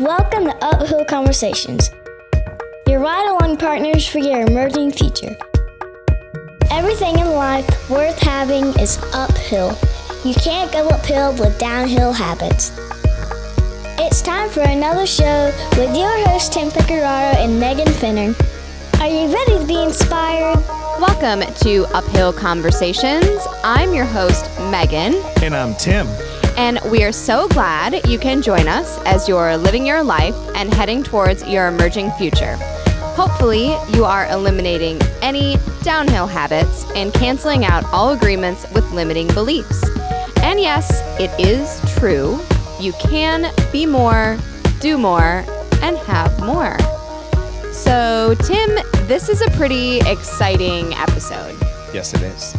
Welcome to Uphill Conversations, your ride along partners for your emerging future. Everything in life worth having is uphill. You can't go uphill with downhill habits. It's time for another show with your hosts Tim Pecoraro and Megan Finner. Are you ready to be inspired? Welcome to Uphill Conversations. I'm your host, Megan, And I'm Tim. And we are so glad you can join us as you're living your life and heading towards your emerging future. Hopefully, you are eliminating any downhill habits and canceling out all agreements with limiting beliefs. And yes, it is true. You can be more, do more, and have more. So, Tim, this is a pretty exciting episode. Yes, it is.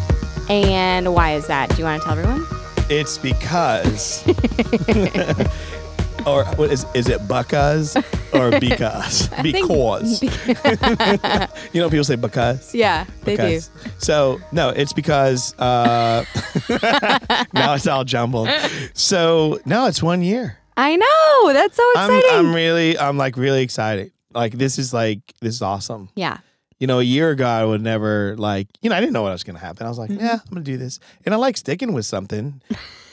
And why is that? Do you want to tell everyone? It's because, or what is is it? Because or because? Because. you know, people say because. Yeah, they because. So no, it's because uh, now it's all jumbled. So no, it's one year. I know. That's so I'm exciting. I'm really I'm like really excited. Like this is like this is awesome. yeah. You know, a year ago I would never like you know I didn't know what was going to happen. I was like, Mm-hmm. yeah, I'm going to do this, and I like sticking with something.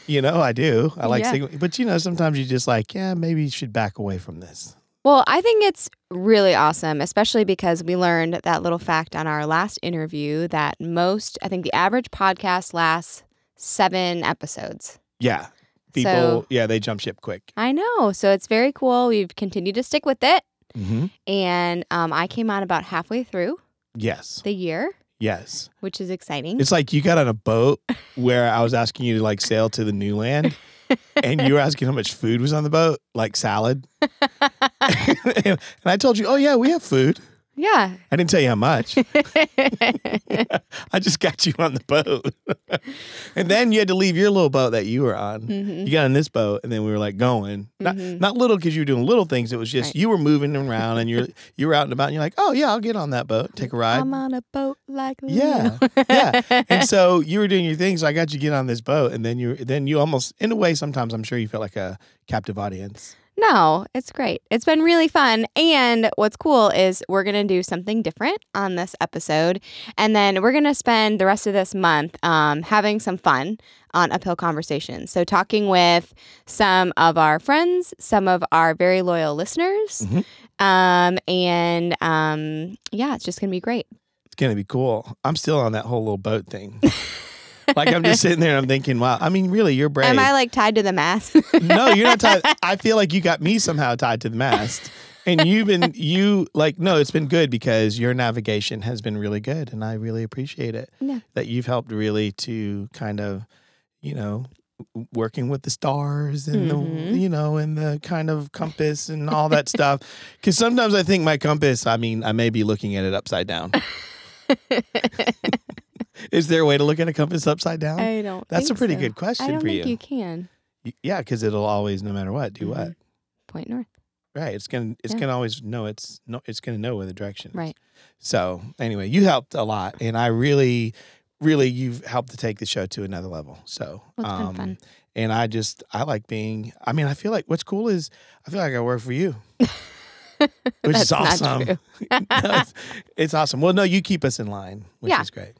you know, I do. I like Yeah. sticking, but you know, sometimes you just like, yeah, maybe you should back away from this. Well, I think it's really awesome, especially because we learned that little fact on our last interview that most, I think the average podcast lasts seven episodes. Yeah, people. So- yeah, they jump ship quick. I know. So it's very cool. We've continued to stick with it. Hmm And um, I came on about halfway through Yes, the year, yes. which is exciting. It's like you got on a boat where I was asking you to like sail to the new land. and you were asking how much food was on the boat, like salad. and I told you, oh, yeah, we have food. Yeah. I didn't tell you how much. I just got you on the boat. and then you had to leave your little boat that you were on. Mhm. You got on this boat, and then we were like going. Not, Mhm. not little because you were doing little things. It was just Right. you were moving around and you're you were out and about, and you're like, oh, yeah, I'll get on that boat, take a ride. I'm on a boat like Yeah, yeah. And so you were doing your thing, so I got you get on this boat, and then you then you almost, in a way, sometimes I'm sure you felt like a captive audience. No, it's great. It's been really fun. And what's cool is we're going to do something different on this episode. And then we're going to spend the rest of this month um, having some fun on Uphill Conversations. So, talking with some of our friends, some of our very loyal listeners. Mhm. Um, and um, yeah, it's just going to be great. It's gonna be cool. I'm still on that whole little boat thing. like I'm just sitting there, and I'm thinking, wow. I mean, really, you're brave. Am I like tied to the mast? no, you're not tied. I feel like you got me somehow tied to the mast. And you've been you like no, it's been good because your navigation has been really good, and I really appreciate it. Yeah. That you've helped really to kind of, you know, working with the stars and Mhm. the you know and the kind of compass and all that stuff. Because sometimes I think my compass. I mean, I may be looking at it upside down. Is there a way to look at a compass upside down? I don't. That's a pretty so. good I question don't for think you. you can. Y- Yeah, because it'll always, no matter what, do what. Mhm. Point north. Right. It's gonna it's Yeah. gonna always know it's no it's gonna know where the direction is. Right. So anyway, you helped a lot and I really, really you've helped to take the show to another level. So Well, it's been um, fun. and I just I like being I mean, I feel like what's cool is I feel like I work for you. Which is That's not awesome. true. No, it's, it's awesome. Well, no, you keep us in line, which Yeah. is great.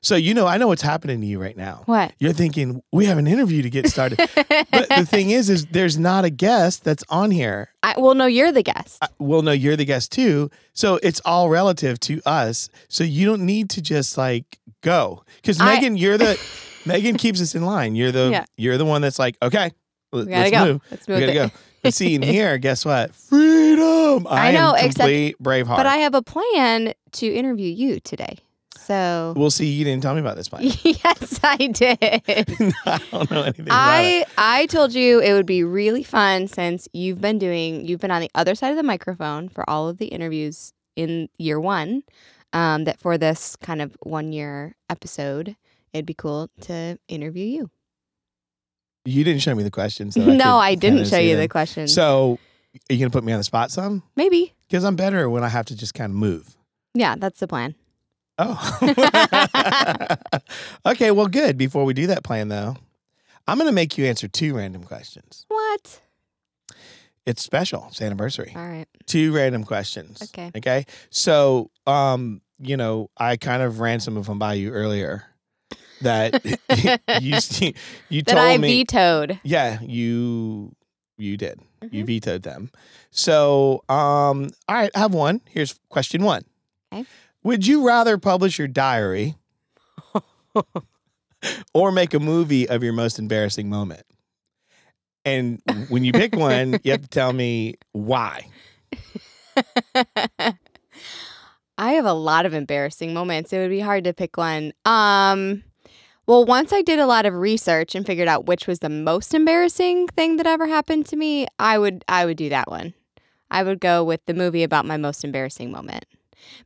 So you know, I know what's happening to you right now. What? You're thinking we have an interview to get started, but the thing is, is there's not a guest that's on here. I, well, no, you're the guest. I- well, no, you're the guest too. So it's all relative to us. So you don't need to just like go because I- Megan, you're the Megan keeps us in line. You're the Yeah. you're the one that's like, okay, we gotta let's go. move. Let's We move. gotta it. go. But see, in here, guess what? Freedom. I, I know, am except- complete Braveheart. But I have a plan to interview you today. So We'll see. You didn't tell me about this plan. yes, I did. I don't know anything about it. I I told you it would be really fun since you've been doing you've been on the other side of the microphone for all of the interviews in year one. Um, that for this kind of one year episode, it'd be cool to interview you. You didn't show me the questions. so no, could I didn't show you the questions. So, are you gonna put me on the spot some? Maybe. Because I'm better when I have to just kind of move. Yeah, that's the plan. Oh. okay, well, good. Before we do that plan, though, I'm going to make you answer two random questions. What? It's special. It's anniversary. All right. Two random questions. Okay. Okay. So, um, you know, I kind of ran some of them by you earlier. That you you That told I me. vetoed. yeah, you you did. You Mhm. vetoed them. So, um, all right, I have one. Here's question one. Okay. Would you rather publish your diary or make a movie of your most embarrassing moment? And when you pick one, you have to tell me why. I have a lot of embarrassing moments. It would be hard to pick one. Um, well, once I did a lot of research and figured out which was the most embarrassing thing that ever happened to me, I would I would do that one. I would go with the movie about my most embarrassing moment.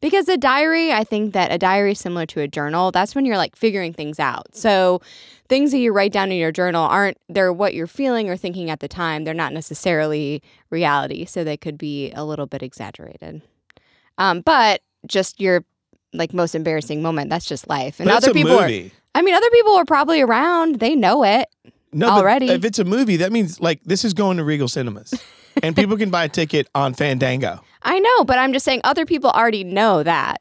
Because a diary, I think that a diary is similar to a journal. That's when you're like figuring things out. So things that you write down in your journal aren't they're what you're feeling or thinking at the time. They're not necessarily reality. So they could be a little bit exaggerated. Um, but just your like most embarrassing moment, that's just life. And But it's other a people are. I mean other people are probably around. They know it. No, already. if it's a movie, that means like this is going to Regal Cinemas, and people can buy a ticket on Fandango. I know, but I'm just saying other people already know that.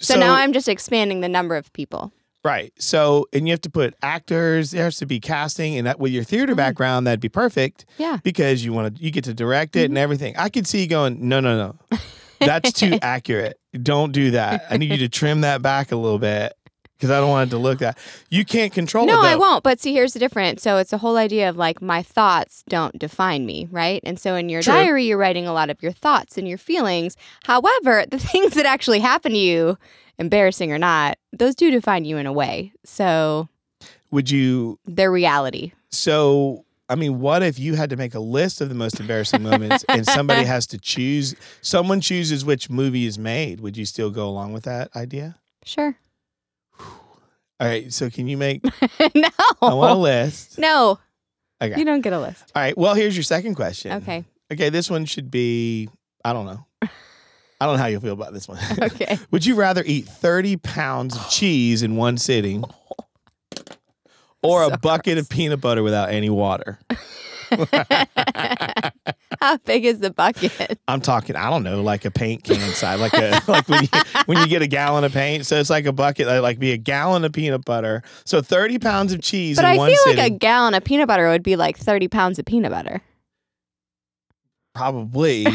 So, now I'm just expanding the number of people. right. So and you have to put actors. There has to be casting, and that with your theater Mhm. background, that'd be perfect Yeah. because you want to you get to direct it and Mm-hmm. everything. I could see you going, no, no, no, that's too accurate. Don't do that. I need you to trim that back a little bit because I don't want it to look that. You can't control No, it. I won't. But see, here's the difference. So it's a whole idea of like my thoughts don't define me, right? And so in your True. diary, you're writing a lot of your thoughts and your feelings. However, the things that actually happen to you, embarrassing or not, those do define you in a way. So Would you? they're reality. So I mean, what if you had to make a list of the most embarrassing moments, and somebody has to choose? Someone chooses which movie is made. Would you still go along with that idea? Sure. All right. So can you make? no. I want a list. no. Okay. You don't get a list. All right. Well, here's your second question. Okay. Okay. This one should be. I don't know. I don't know how you feel about this one. Okay. Would you rather eat 30 pounds of cheese in one sitting or So a bucket of peanut butter without any water? How big is the bucket? I'm talking, I don't know, like a paint can size, like a like when you when you get a gallon of paint. So it's like a bucket, like, like be a gallon of peanut butter. So 30 pounds of cheese But I feel sitting. like a gallon of peanut butter would be like 30 pounds of peanut butter. Probably.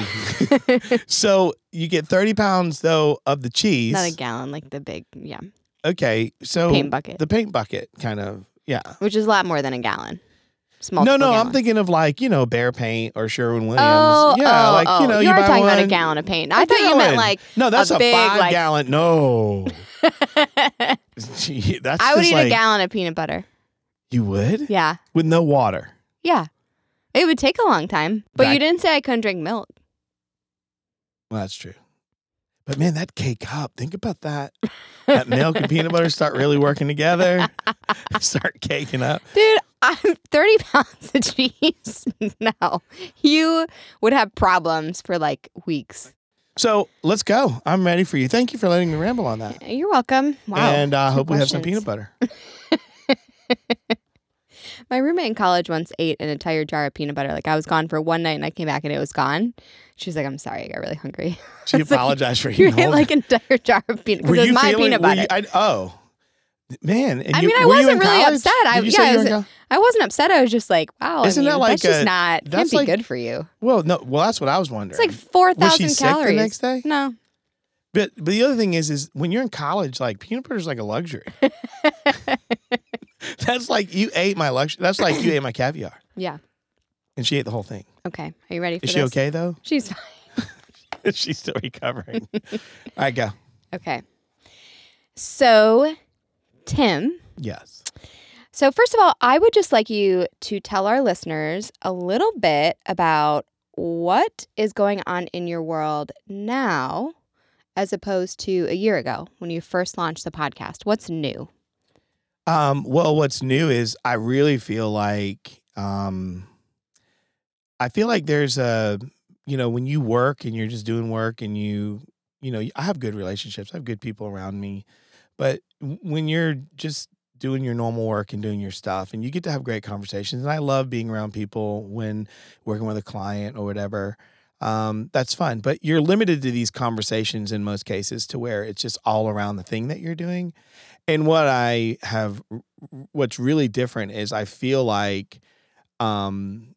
so you get 30 pounds though of the cheese. Not a gallon, like the big, yeah, okay. So paint bucket, the paint bucket kind of, yeah. which is a lot more than a gallon. No, no, I'm thinking of like, you know, Behr Paint or Sherwin Williams. Oh, yeah, oh, like, oh. you know, you are talking about a gallon of paint. I thought you meant like No, that's a, big, five like- gallon. No. Gee, that's I would eat like, a gallon of peanut butter. You would? Yeah, With no water. yeah. It would take a long time, but That- you didn't say I couldn't drink milk. Well, that's true. But man, that cake up. Think about that. That milk and peanut butter start really working together. start caking up. Dude, I'm 30 pounds of cheese. no, you would have problems for like weeks. So let's go. I'm ready for you. Thank you for letting me ramble on that. You're welcome. Wow. And I uh, hope we have some peanut butter. My roommate in college once ate an entire jar of peanut butter. Like I was gone for one night and I came back and it was gone. She's like, I'm sorry, I got really hungry. She It's like, apologized for You eating ate like an entire jar of peanut because it was my feeling- peanut butter. you- I, oh, man. and I you- mean, I wasn't really college? upset. I- yeah, I was, wasn't upset. I was just like, wow, Isn't I that like that's just a- not can't that's be good for you. Well, no. Well, that's what I was wondering. It's like four thousand calories. the next day? No. But but the other thing is is when you're in college, like peanut butter is like a luxury. That's like you ate my luxury. That's like you ate my caviar, Yeah. and she ate the whole thing. Okay. Are you ready for Is this? she okay though? She's fine. She's still recovering. All right, go. Okay. So, Tim. Yes. So, first of all, I would just like you to tell our listeners a little bit about what is going on in your world now as opposed to a year ago when you first launched the podcast. What's new? Um, well, what's new is I really feel like um, I feel like there's a you know when you work and you're just doing work and you you know I have good relationships, I have good people around me, but when you're just doing your normal work and doing your stuff and you get to have great conversations and i love being around people when working with a client or whatever um, that's fun but you're limited to these conversations in most cases to where it's just all around the thing that you're doing and what i have what's really different is i feel like um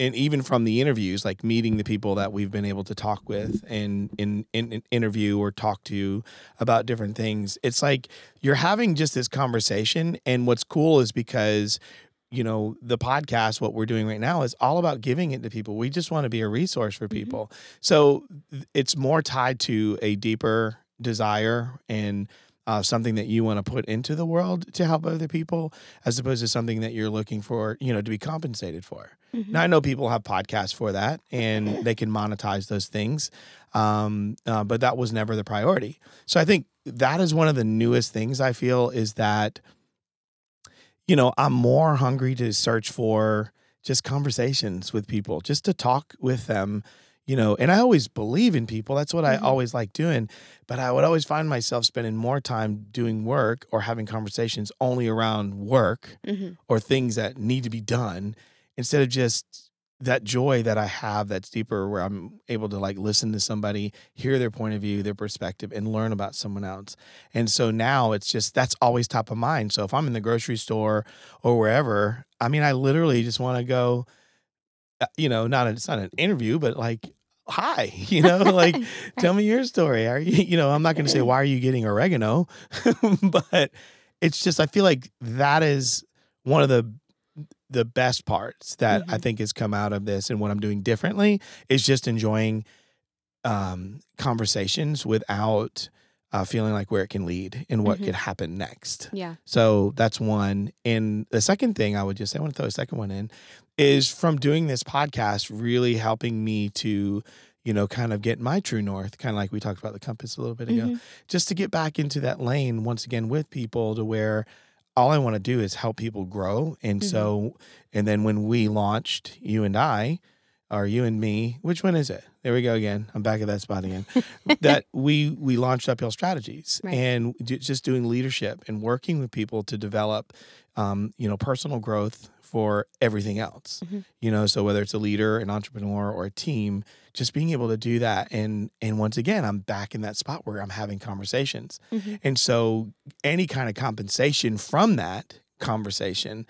and even from the interviews, like meeting the people that we've been able to talk with and in, in, in interview or talk to about different things, it's like you're having just this conversation. And what's cool is because you know the podcast what we're doing right now is all about giving it to people we just want to be a resource for people mm-hmm. so it's more tied to a deeper desire and uh, something that you want to put into the world to help other people as opposed to something that you're looking for you know to be compensated for Mm-hmm. Now I know people have podcasts for that, and they can monetize those things, um, uh, but that was never the priority. So I think that is one of the newest things I feel is that, you know, I'm more hungry to search for just conversations with people, just to talk with them, you know. And I always believe in people. That's what mm-hmm. I always like doing. But I would always find myself spending more time doing work or having conversations only around work mm-hmm. or things that need to be done instead of just that joy that I have that's deeper where I'm able to like listen to somebody, hear their point of view, their perspective, and learn about someone else. And so now it's just that's always top of mind. So if I'm in the grocery store or wherever, I mean, I literally just want to go, you know, not a, it's not an interview, but like, hi, you know, like tell me your story. Are you, you know, I'm not going to say why are you getting oregano, but it's just I feel like that is one of the the best parts that mm-hmm. I think has come out of this and what I'm doing differently is just enjoying um, conversations without uh, feeling like where it can lead and what mm-hmm. could happen next. Yeah. So that's one. And the second thing I would just say, I want to throw a second one in, is from doing this podcast, really helping me to, you know, kind of get my true north, kind of like we talked about the compass a little bit ago, mm-hmm. just to get back into that lane once again with people to where all I want to do is help people grow. And mm-hmm. so, and then when we launched, you and I, or you and me, which one is it? There we go again. I'm back at that spot again. that we we launched Uphill Strategies right. and just doing leadership and working with people to develop, um, you know, personal growth for everything else. Mm-hmm. You know, so whether it's a leader, an entrepreneur, or a team, just being able to do that and and once again, I'm back in that spot where I'm having conversations. Mm-hmm. And so any kind of compensation from that conversation,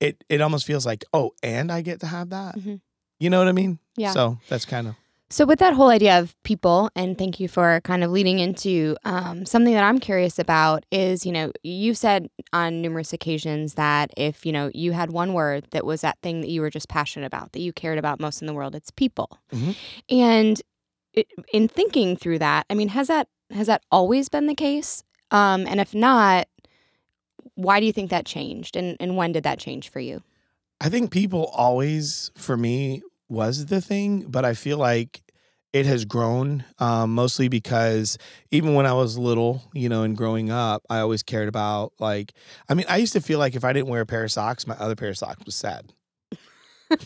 it it almost feels like, "Oh, and I get to have that." Mm-hmm. You know what I mean? Yeah. So that's kind of so, with that whole idea of people, and thank you for kind of leading into um, something that I'm curious about is, you know, you've said on numerous occasions that if, you know, you had one word that was that thing that you were just passionate about, that you cared about most in the world, it's people. Mm-hmm. And it, in thinking through that, I mean, has that has that always been the case? Um, and if not, why do you think that changed, and and when did that change for you? I think people always, for me, was the thing, but I feel like it has grown um, mostly because even when I was little, you know, and growing up, I always cared about like, I mean, I used to feel like if I didn't wear a pair of socks, my other pair of socks was sad.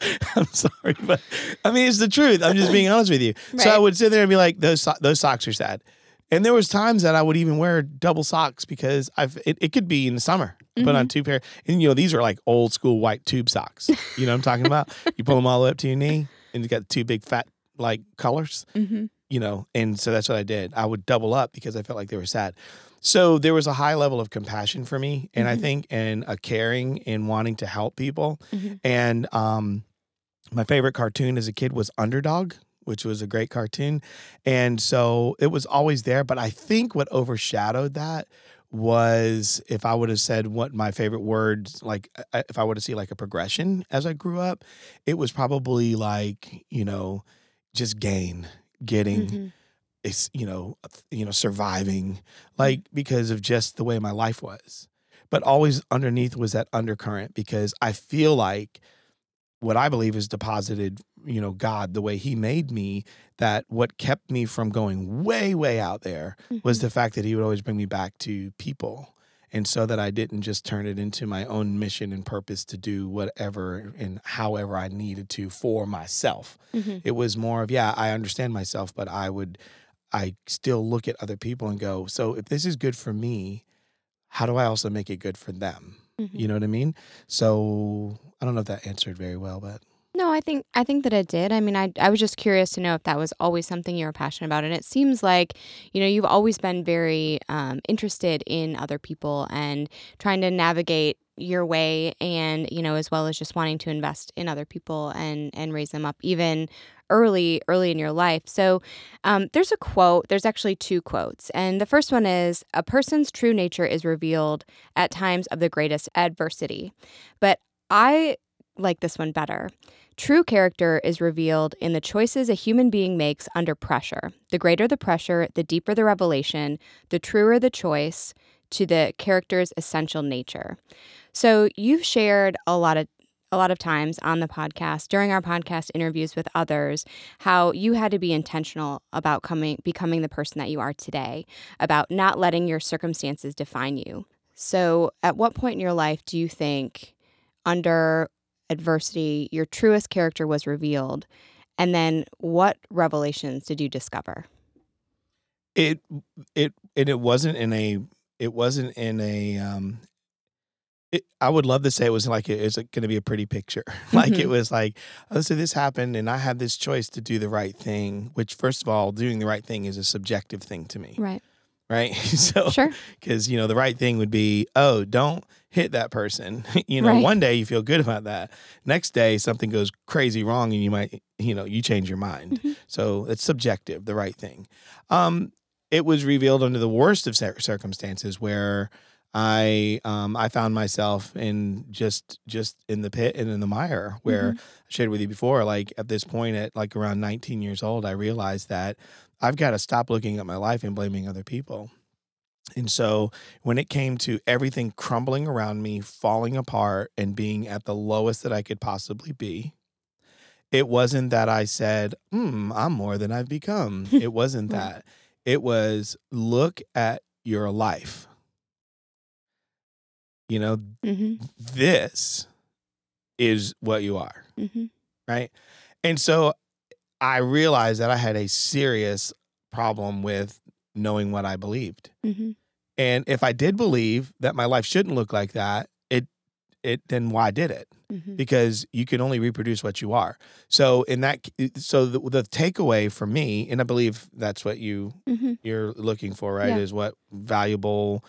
I'm sorry, but I mean, it's the truth. I'm just being honest with you. Right. So I would sit there and be like, those, so- those socks are sad. And there was times that I would even wear double socks because I've it, it could be in the summer. Mm-hmm. Put on two pair, and you know these are like old school white tube socks. You know what I'm talking about? you pull them all the way up to your knee, and you got two big fat like colors. Mm-hmm. You know, and so that's what I did. I would double up because I felt like they were sad. So there was a high level of compassion for me, and mm-hmm. I think, and a caring and wanting to help people. Mm-hmm. And um, my favorite cartoon as a kid was Underdog which was a great cartoon. And so it was always there. But I think what overshadowed that was if I would have said what my favorite words, like uh, uh, if I would have seen like a progression as I grew up, it was probably like, you know, just gain, getting. Mm-hmm. It's you know you know surviving mm-hmm. like because of just the way my life was but always underneath was that undercurrent because i feel like what I believe is deposited, you know, God the way He made me. That what kept me from going way, way out there mm-hmm. was the fact that He would always bring me back to people. And so that I didn't just turn it into my own mission and purpose to do whatever and however I needed to for myself. Mm-hmm. It was more of, yeah, I understand myself, but I would, I still look at other people and go, so if this is good for me, how do I also make it good for them? Mhm. You know what I mean? So I don't know if that answered very well, but No, I think I think that it did. I mean, I I was just curious to know if that was always something you were passionate about, and it seems like you know you've always been very um, interested in other people and trying to navigate your way, and you know as well as just wanting to invest in other people and and raise them up even early early in your life. So um, there's a quote. There's actually two quotes, and the first one is a person's true nature is revealed at times of the greatest adversity, but I like this one better. True character is revealed in the choices a human being makes under pressure. The greater the pressure, the deeper the revelation, the truer the choice to the character's essential nature. So you've shared a lot of a lot of times on the podcast during our podcast interviews with others how you had to be intentional about coming becoming the person that you are today about not letting your circumstances define you so at what point in your life do you think under adversity, your truest character was revealed. And then what revelations did you discover? it it and it wasn't in a it wasn't in a um it, I would love to say it was like it is going to be a pretty picture. like it Mhm. was like, oh, so this happened, and I had this choice to do the right thing. Which, first of all, doing the right thing is a subjective thing to me, Right. Right? so, Sure. because you know the right thing would be oh don't hit that person you know Right. one day you feel good about that next day something goes crazy wrong and you might you know you change your mind Mhm. so it's subjective the right thing um it was revealed under the worst of circumstances where i um i found myself in just just in the pit and in the mire where Mhm. I shared with you before like at this point at like around 19 years old i realized that i've got to stop looking at my life and blaming other people and so when it came to everything crumbling around me, falling apart, and being at the lowest that I could possibly be, it wasn't that I said, hmm, I'm more than I've become. It wasn't that. It was look at your life. You know, Mm-hmm. this is what you are. Mm-hmm. Right. And so I realized that I had a serious problem with knowing what I believed. Mm-hmm. And if I did believe that my life shouldn't look like that, it it then why did it? Mm-hmm. Because you can only reproduce what you are. So in that so the, the takeaway for me, and I believe that's what you Mm-hmm. you're looking for, right? Yeah. Is what valuable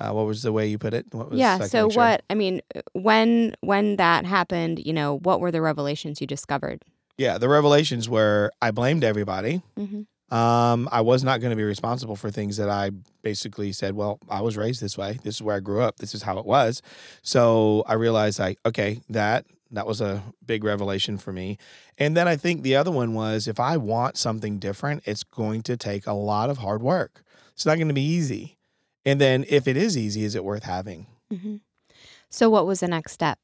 uh, what was the way you put it? What was, Yeah. So sure. what I mean, uh, when when that happened, you know, what were the revelations you discovered? Yeah, the revelations were I blamed everybody. Mm-hmm. Um, I was not going to be responsible for things that I basically said, well, I was raised this way. This is where I grew up. This is how it was. So I realized like, okay, that that was a big revelation for me. And then I think the other one was if I want something different, it's going to take a lot of hard work. It's not going to be easy. And then if it is easy, is it worth having? Mm-hmm. So what was the next step?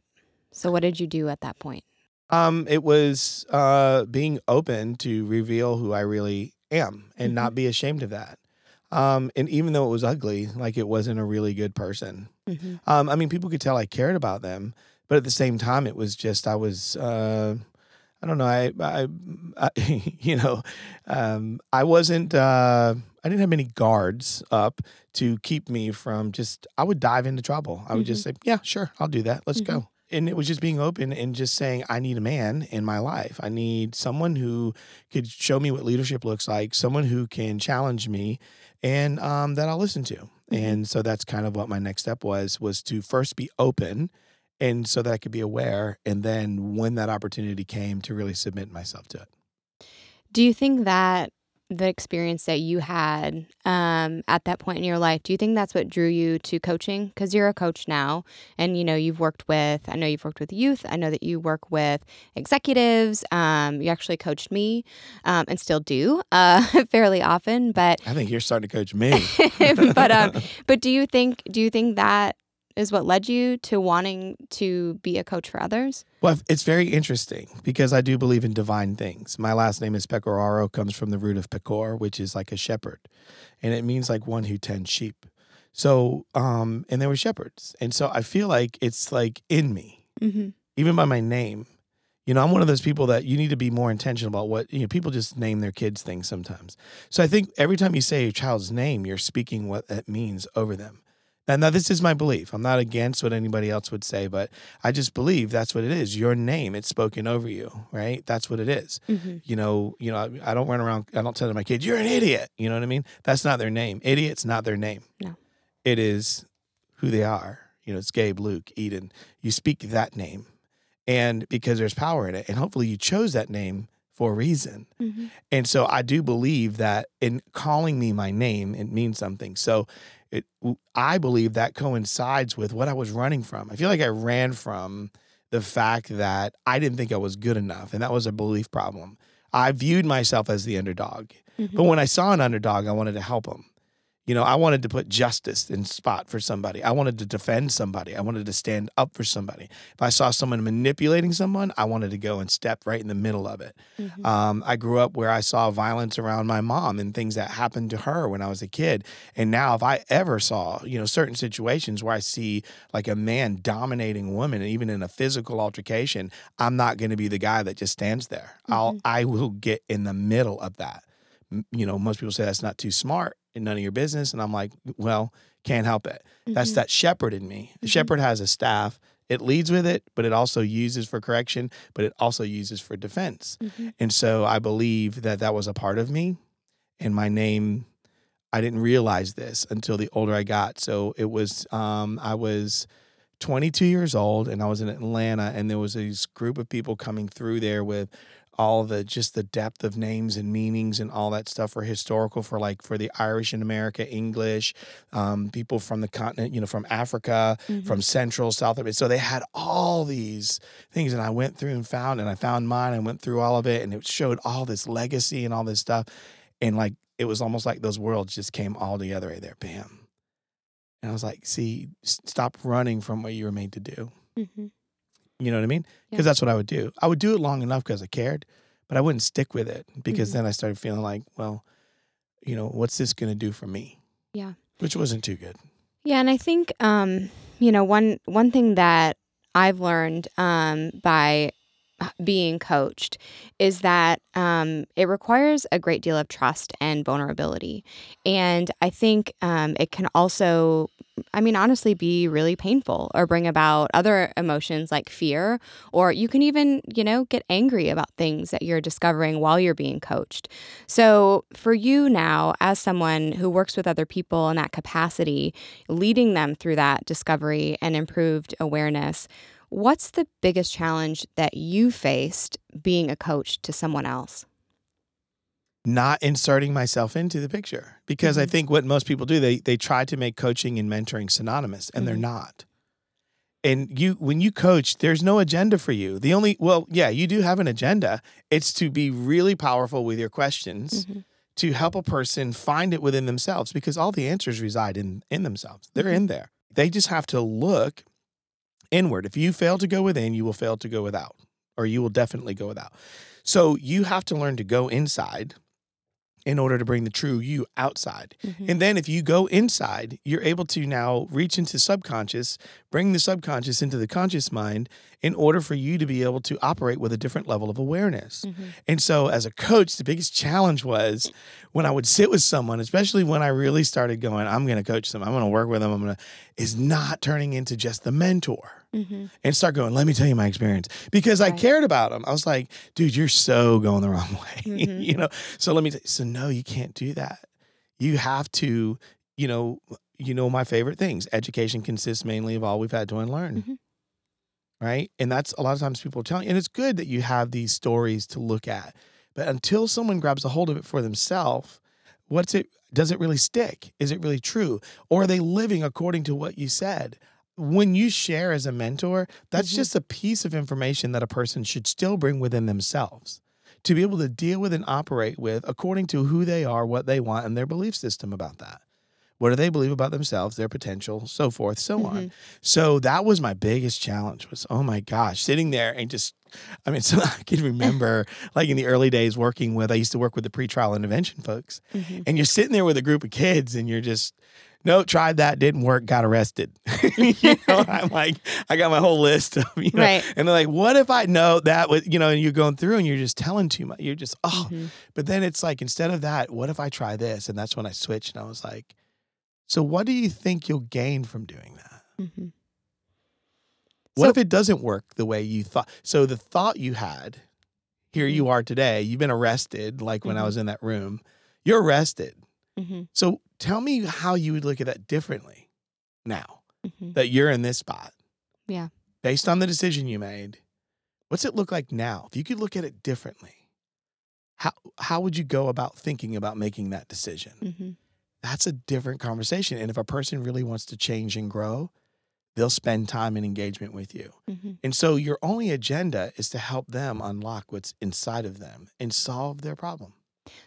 So what did you do at that point? Um, it was uh, being open to reveal who I really am and not be ashamed of that. Um, and even though it was ugly, like it wasn't a really good person. Mm-hmm. Um, I mean, people could tell I cared about them, but at the same time, it was just I was. Uh, I don't know. I, I, I you know, um, I wasn't. Uh, I didn't have many guards up to keep me from just. I would dive into trouble. I would just say, "Yeah, sure, I'll do that. Let's go." And it was just being open and just saying, "I need a man in my life. I need someone who could show me what leadership looks like. Someone who can challenge me, and um, that I'll listen to." And so that's kind of what my next step was: was to first be open and so that I could be aware. And then when that opportunity came, to really submit myself to it. Do you think that the experience that you had um, at that point in your life, do you think that's what drew you to coaching? Because you're a coach now, and you know you've worked with. I know you've worked with youth. I know that you work with executives. Um, you actually coached me, um, and still do uh, fairly often. But I think you're starting to coach me. but um, but do you think do you think that is what led you to wanting to be a coach for others? well, it's very interesting because I do believe in divine things. My last name is Pecoraro, comes from the root of pecor, which is like a shepherd, and it means like one who tends sheep. So, um, and they were shepherds, and so I feel like it's like in me. Mm-hmm. even by my name. You know, I'm one of those people that you need to be more intentional about what, you know, people just name their kids things sometimes. So I think every time you say a child's name, you're speaking what that means over them. And now this is my belief. I'm not against what anybody else would say, but I just believe that's what it is. Your name, it's spoken over you, right? That's what it is. Mm-hmm. You know, you know, I, I don't run around. I don't tell my kids, "You're an idiot." You know what I mean? That's not their name. Idiot's not their name. No. it is who they are. You know, it's Gabe, Luke, Eden. You speak that name, and because there's power in it, and hopefully you chose that name for a reason. Mm-hmm. And so I do believe that in calling me my name, it means something. So it, I believe that coincides with what I was running from. I feel like I ran from the fact that I didn't think I was good enough, and that was a belief problem. I viewed myself as the underdog. Mm-hmm. But when I saw an underdog, I wanted to help him. You know, I wanted to put justice in spot for somebody. I wanted to defend somebody. I wanted to stand up for somebody. If I saw someone manipulating someone, I wanted to go and step right in the middle of it. Mhm. Um, I grew up where I saw violence around my mom and things that happened to her when I was a kid. And now, if I ever saw, you know, certain situations where I see like a man dominating a woman, and even in a physical altercation, I'm not going to be the guy that just stands there. I'll, I will get in the middle of that. You know, most people say that's not too smart and none of your business. And I'm like, well, can't help it. That's Mhm. that shepherd in me. The Mhm. shepherd has a staff. It leads with it, but it also uses for correction, but it also uses for defense. Mhm. And so I believe that that was a part of me. And my name, I didn't realize this until the older I got. So it was, um, I was 22 years old and I was in Atlanta, and there was this group of people coming through there with all the just the depth of names and meanings and all that stuff for historical for like for the Irish in America, English, um, people from the continent, you know, from Africa, Mhm. from Central, South America. So they had all these things, and I went through and found, and I found mine. I went through all of it, and it showed all this legacy and all this stuff, and like it was almost like those worlds just came all together right there, bam. And I was like, "See, stop running from what you were made to do." Mhm. You know what I mean? Yeah. Because that's what I would do. I would do it long enough because I cared, but I wouldn't stick with it because Mhm. then I started feeling like, well, you know, what's this going to do for me? Yeah. Which wasn't too good. Yeah, and I think um, you know one one thing that I've learned um, by being coached is that um, it requires a great deal of trust and vulnerability, and I think um, it can also, I mean, honestly, be really painful or bring about other emotions like fear, or you can even you know get angry about things that you're discovering while you're being coached. So for you now, as someone who works with other people in that capacity leading them through that discovery and improved awareness. What's the biggest challenge that you faced being a coach to someone else? not inserting myself into the picture because I Mhm. think what most people do they they try to make coaching and mentoring synonymous and they're Mhm. not. And you when you coach there's no agenda for you. The only well yeah, you do have an agenda. It's to be really powerful with your questions Mhm. to help a person find it within themselves because all the answers reside in in themselves. They're Mhm. in there. They just have to look inward. If you fail to go within, you will fail to go without or you will definitely go without. So you have to learn to go inside in order to bring the true you outside. Mhm. And then if you go inside, you're able to now reach into subconscious, bring the subconscious into the conscious mind in order for you to be able to operate with a different level of awareness. Mhm. And so as a coach, the biggest challenge was when I would sit with someone, especially when I really started going, I'm going to coach them, I'm going to work with them, I'm going to is not turning into just the mentor Mhm. and start going, let me tell you my experience because I cared about them. I was like, dude, you're so going the wrong way. Mhm. you know, so let me, t- so no, you can't do that. You have to, you know, you know, my favorite things. Education consists mainly of all we've had to unlearn. Mhm. Right. And that's a lot of times people tell you, and it's good that you have these stories to look at. But until someone grabs a hold of it for themselves, what's it, does it really stick? Is it really true? Or are they living according to what you said? When you share as a mentor, that's Mhm. just a piece of information that a person should still bring within themselves to be able to deal with and operate with according to who they are, what they want, and their belief system about that. What do they believe about themselves, their potential, so forth, so on. So that was my biggest challenge was, oh my gosh, sitting there and just, I mean, so I can remember like in the early days working with, I used to work with the pretrial intervention folks Mhm. and you're sitting there with a group of kids and you're just, no, tried that, didn't work, got arrested. you know, I'm like, I got my whole list of, you know, Right. and they're like, what if I know that was, you know, and you're going through and you're just telling too much. You're just, oh, Mhm. but then it's like, instead of that, what if I try this? And that's when I switched and I was like, So, what do you think you'll gain from doing that? Mhm. What So- if it doesn't work the way you thought? So, the thought you had, here you are today, you've been arrested, like when I Mhm. was in that room, you're arrested. Mhm. So, tell me how you would look at that differently now Mhm. that you're in this spot. Yeah. Based on the decision you made, what's it look like now? If you could look at it differently, how how would you go about thinking about making that decision? Mhm. That's a different conversation. And if a person really wants to change and grow, they'll spend time and engagement with you. Mhm. And so your only agenda is to help them unlock what's inside of them and solve their problem.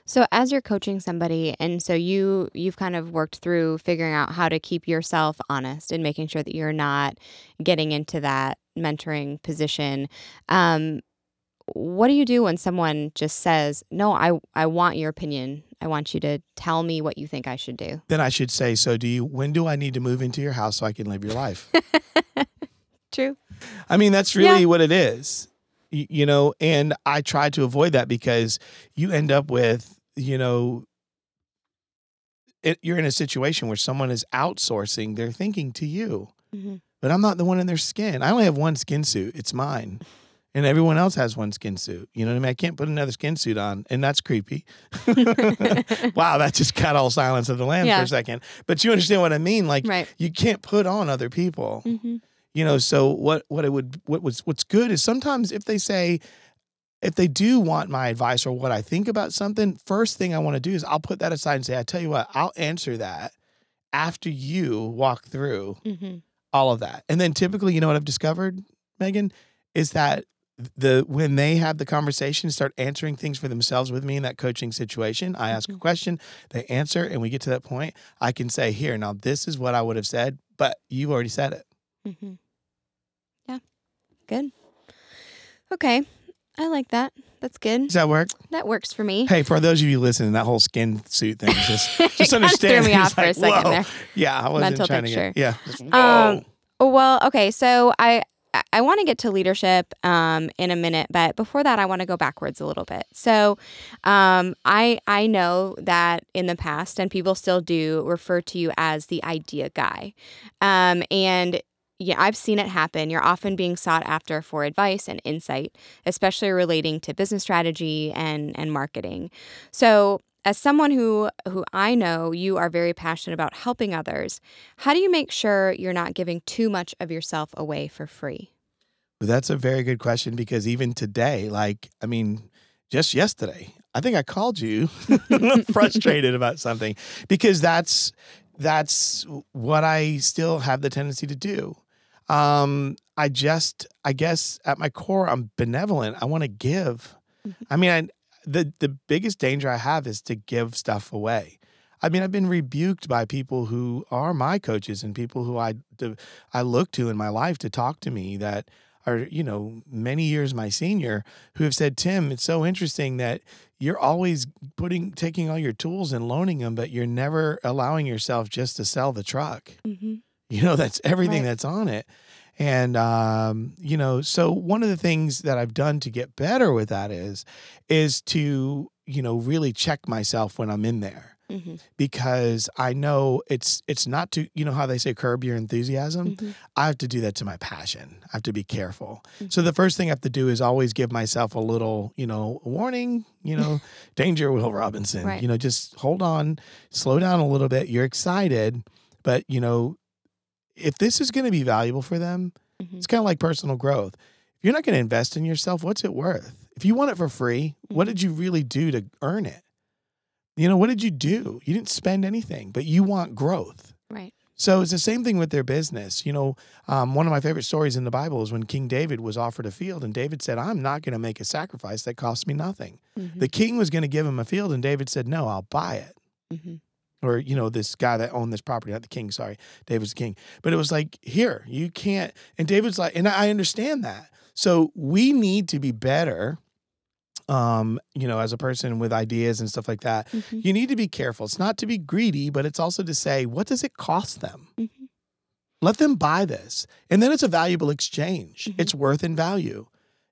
So as you're coaching somebody and so you you've kind of worked through figuring out how to keep yourself honest and making sure that you're not getting into that mentoring position. Um what do you do when someone just says, "No, I I want your opinion. I want you to tell me what you think I should do." Then I should say, so do you when do I need to move into your house so I can live your life? True. I mean, that's really what it is. You know, and I try to avoid that because you end up with, you know, it, you're in a situation where someone is outsourcing their thinking to you. Mhm. But I'm not the one in their skin. I only have one skin suit. It's mine. And everyone else has one skin suit. You know what I mean? I can't put another skin suit on, and that's creepy. wow, that just got all Silence of the Lambs for a second. But you understand what I mean? Like Right. you can't put on other people Mhm. You know so what what it would what was what's good is sometimes if they say if they do want my advice or what i think about something first thing i want to do is i'll put that aside and say i tell you what i'll answer that after you walk through Mhm. all of that and then typically you know what i've discovered megan is that the when they have the conversation start answering things for themselves with me in that coaching situation i ask a Mhm. question they answer and we get to that point i can say here now this is what i would have said but you already said it Mhm. Good. Okay. I like that. That's good. does that work That works for me. Hey, for those of you listening, that whole skin suit thing just just understand. threw me off for a second whoa. there. Yeah, I wasn't Mental trying picture. to get. Yeah. just, Um. Oh, Well, okay, so I I- I want to get to leadership um, in a minute, but before that, I want to go backwards a little bit. So, um, I I know that in the past, and people still do refer to you as the idea guy, um, and yeah, I've seen it happen. You're often being sought after for advice and insight, especially relating to business strategy and and marketing. So, as someone who who I know you are very passionate about helping others, how do you make sure you're not giving too much of yourself away for free? That's a very good question because even today, like, I mean, just yesterday, I think I called you frustrated about something because that's that's what I still have the tendency to do. Um, I just, I guess, at my core, I'm benevolent. I want to give. Mhm. I mean, I, the the biggest danger I have is to give stuff away. I mean, I've been rebuked by people who are my coaches and people who I I look to in my life to talk to me that are you know many years my senior who have said, Tim, it's so interesting that you're always putting taking all your tools and loaning them, but you're never allowing yourself just to sell the truck. Mm-hmm. You know, that's everything Right. that's on it. And um, you know, so one of the things that I've done to get better with that is is to, you know, really check myself when I'm in there Mm-hmm. because I know it's it's not to, you know how they say curb your enthusiasm? Mm-hmm. I have to do that to my passion. I have to be careful. So the first thing I have to do is always give myself a little, you know, warning, you know, danger, Will Robinson. Right. You know, just hold on, slow down a little bit. You're excited, but you know, if this is going to be valuable for them, Mhm. it's kind of like personal growth. If you're not going to invest in yourself, what's it worth? If you want it for free, what Mhm. did you really do to earn it? You know, what did you do? You didn't spend anything, but you want growth. Right. So it's the same thing with their business. You know, um, one of my favorite stories in the Bible is when King David was offered a field, and David said, I'm not going to make a sacrifice that costs me nothing. Mm-hmm. The king was going to give him a field, and David said, No, I'll buy it. mm-hmm. Or, you know, this guy that owned this property, not the king, sorry, David's the king. But it was like, Here, you can't. And David's like, and I understand that. So we need to be better, um, you know, as a person with ideas and stuff like that. Mm-hmm. You need to be careful. It's not to be greedy, but it's also to say, what does it cost them? Mhm. Let them buy this. And then it's a valuable exchange. Mhm. It's worth in value.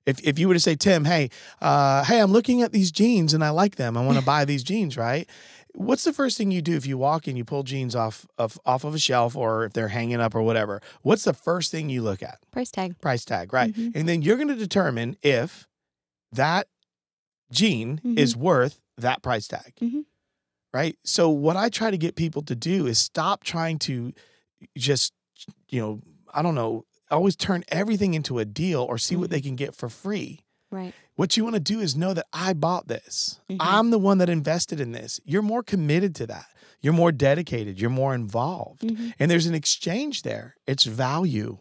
If, if you were to say, Tim, hey, uh, hey, I'm looking at these jeans and I like them. I want to buy these jeans, right? What's the first thing you do if you walk and you pull jeans off of off of a shelf or if they're hanging up or whatever? What's the first thing you look at? Price tag. Price tag, right? Mhm. And then you're going to determine if that jean Mhm. is worth that price tag. Mhm. Right? So what I try to get people to do is stop trying to just you know, I don't know, always turn everything into a deal or see what they can get for free. Right. What you want to do is know that I bought this. Mhm. I'm the one that invested in this. You're more committed to that. You're more dedicated. You're more involved. Mhm. And there's an exchange there. It's value.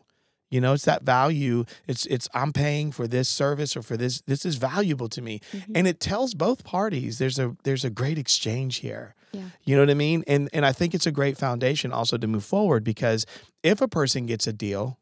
You know, it's that value. It's it's I'm paying for this service or for this this is valuable to me. Mhm. And it tells both parties there's a there's a great exchange here. Yeah. You know what I mean? And and I think it's a great foundation also to move forward because if a person gets a deal,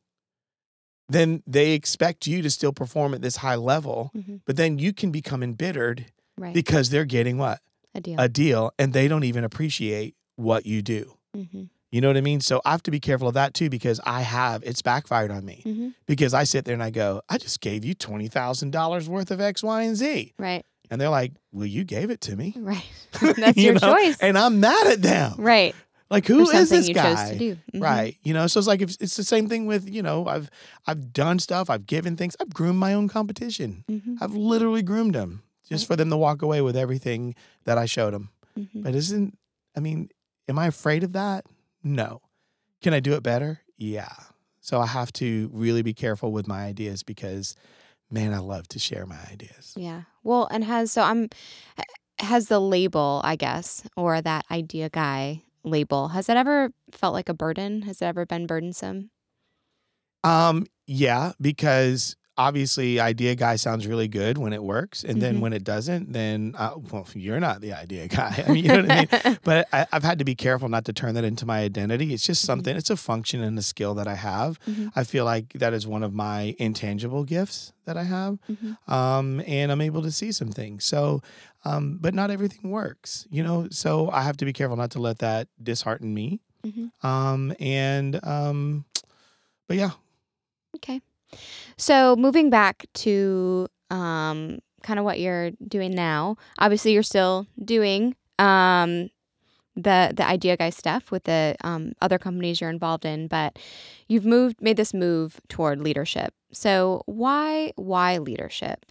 then they expect you to still perform at this high level, Mhm. but then you can become embittered Right. because they're getting what? a deal. A deal and they don't even appreciate what you do. Mhm. You know what I mean? So I have to be careful of that too because I have it's backfired on me. Mhm. Because I sit there and I go, I just gave you twenty thousand dollars worth of X, Y, and Z. Right. And they're like, Well, you gave it to me. Right. That's You your know? choice. And I'm mad at them. right. Like, who is this guy? chose to do. Mhm. Right. You know, so it's like if it's the same thing with, you know, I've I've done stuff, I've given things, I've groomed my own competition. Mhm. I've literally groomed them just Right. for them to walk away with everything that I showed them. Mhm. But isn't I mean, am I afraid of that? No. Can I do it better? Yeah. So I have to really be careful with my ideas because man, I love to share my ideas. Yeah. Well, and has so I'm has the label, I guess, or that idea guy label, has it ever felt like a burden? Has it ever been burdensome? Um yeah, because obviously idea guy sounds really good when it works and then Mhm. when it doesn't then uh, well you're not the idea guy. I mean, you know what I mean? but I, I've had to be careful not to turn that into my identity. It's just something, it's a function and a skill that I have. Mhm. I feel like that is one of my intangible gifts that I have. Mhm. Um, and I'm able to see some things. So, um, but not everything works, you know? So I have to be careful not to let that dishearten me. Mhm. Um, and, um, but yeah, Okay. So moving back to um, kind of what you're doing now. Obviously, you're still doing um, the the idea guy stuff with the um, other companies you're involved in, but you've moved made this move toward leadership. So why why leadership?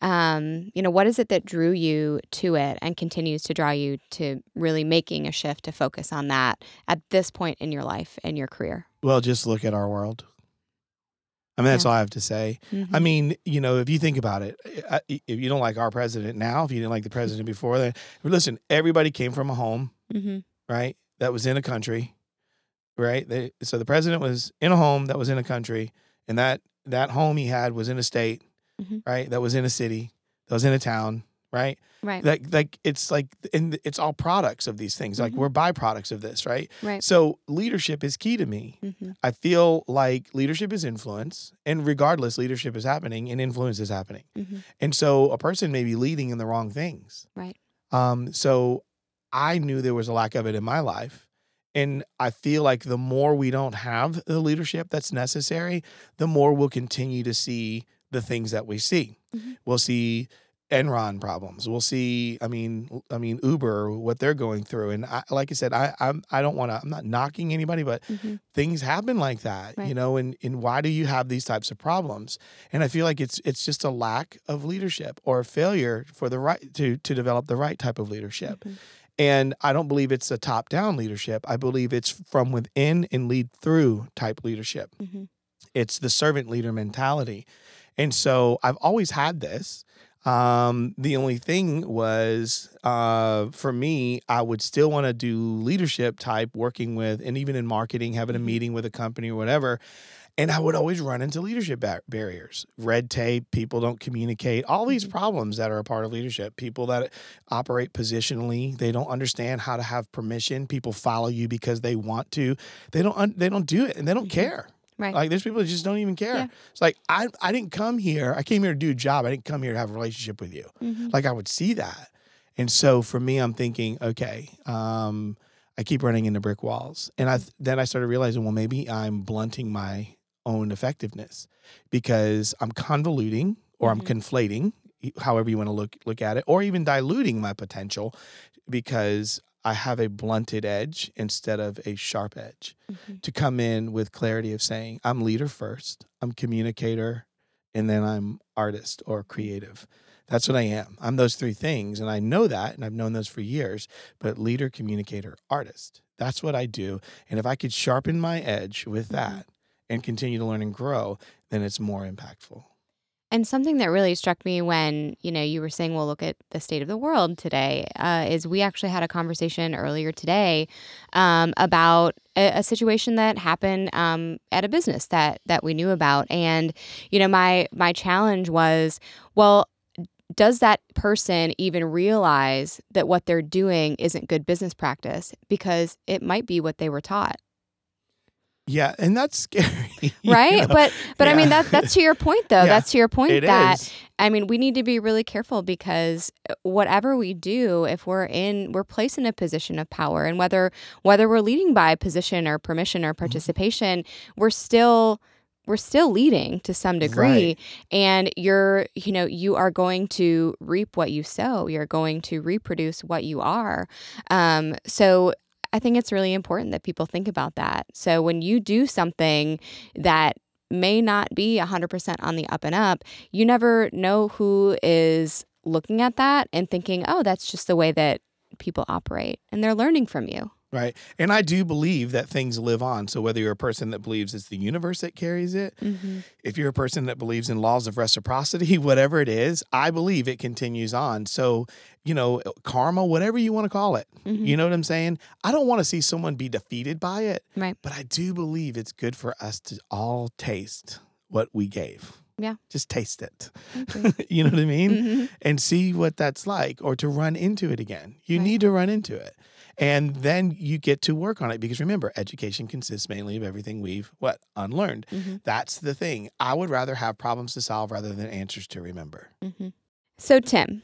Um, you know, what is it that drew you to it and continues to draw you to really making a shift to focus on that at this point in your life and your career? well, just look at our world. I mean, that's Yeah. all I have to say. I mean, you know, if you think about it, if you don't like our president now, if you didn't like the president before, then listen, everybody came from a home, hmm right? That was in a country, right? They, so the president was in a home that was in a country, and that that home he had was in a state, Mhm. right? That was in a city, that was in a town, right? right, Like like it's like and it's all products of these things. Like Mhm. we're byproducts of this, right? right. So leadership is key to me. hmm I feel like leadership is influence, and regardless, leadership is happening and influence is happening. hmm And so a person may be leading in the wrong things. Right. Um, so I knew there was a lack of it in my life. And I feel like the more we don't have the leadership that's necessary, the more we'll continue to see the things that we see. Mhm. We'll see Enron problems. We'll see. I mean, I mean Uber, what they're going through, and I, like I said, I I'm, I don't want to. I'm not knocking anybody, but hmm things happen like that, you know. And and why do you have these types of problems? And I feel like it's it's just a lack of leadership or a failure for the right to to develop the right type of leadership. Mhm. And I don't believe it's a top down leadership. I believe it's from within and lead through type leadership. hmm It's the servant leader mentality. And so I've always had this. Um, the only thing was uh, for me, I would still want to do leadership type working with, and even in marketing, having a Mhm. meeting with a company or whatever. And I would always run into leadership bar- barriers, red tape, people don't communicate, all these Mhm. problems that are a part of leadership. People that operate positionally, they don't understand how to have permission. People follow you because they want to. They don't. Un- they don't do it, and they don't Mhm. care. Right. Like there's people that just don't even care. Yeah. It's like I I didn't come here. I came here to do a job. I didn't come here to have a relationship with you. hmm Like I would see that. And so for me, I'm thinking, okay, um, I keep running into brick walls. And I then I started realizing, well, maybe I'm blunting my own effectiveness because I'm convoluting or I'm Mhm. conflating, however you want to look look at it, or even diluting my potential because I have a blunted edge instead of a sharp edge Mhm. to come in with clarity of saying, I'm leader first, I'm communicator, and then I'm artist or creative. That's what I am. I'm those three things. And I know that, and I've known those for years. But leader, communicator, artist, that's what I do. And if I could sharpen my edge with Mhm. that and continue to learn and grow, then it's more impactful. And something that really struck me when you know you were saying, "Well, look at the state of the world today," uh, is we actually had a conversation earlier today um, about a, a situation that happened um, at a business that that we knew about, and you know, my my challenge was, well. Does that person even realize that what they're doing isn't good business practice? Because it might be what they were taught, Yeah. And that's scary. you right? know? But but I mean that that's to your point though. Yeah, that's to your point It that is. I mean, we need to be really careful because uh, whatever we do, if we're in, we're placed in a position of power, and whether whether we're leading by position or permission Mm-hmm. or participation, we're still we're still leading to some degree Right. and you're you know you are going to reap what you sow you're going to reproduce what you are um, so i think it's really important that people think about that. So when you do something that may not be 100% on the up and up you never know who is looking at that and thinking oh that's just the way that people operate and they're learning from you Right. And I do believe that things live on. So whether you're a person that believes it's the universe that carries it, mm-hmm. if you're a person that believes in laws of reciprocity, whatever it is, I believe it continues on. So, you know, karma, whatever you want to call it. Mm-hmm. You know what I'm saying? I don't want to see someone be defeated by it, right but I do believe it's good for us to all taste what we gave. Yeah. Just taste it. Okay. you know what I mean? Mhm. and see what that's like or to run into it again. You Right. need to run into it. And then you get to work on it because remember, education consists mainly of everything we've what unlearned. Mhm. That's the thing. I would rather have problems to solve rather than answers to remember. Mm-hmm. So, Tim,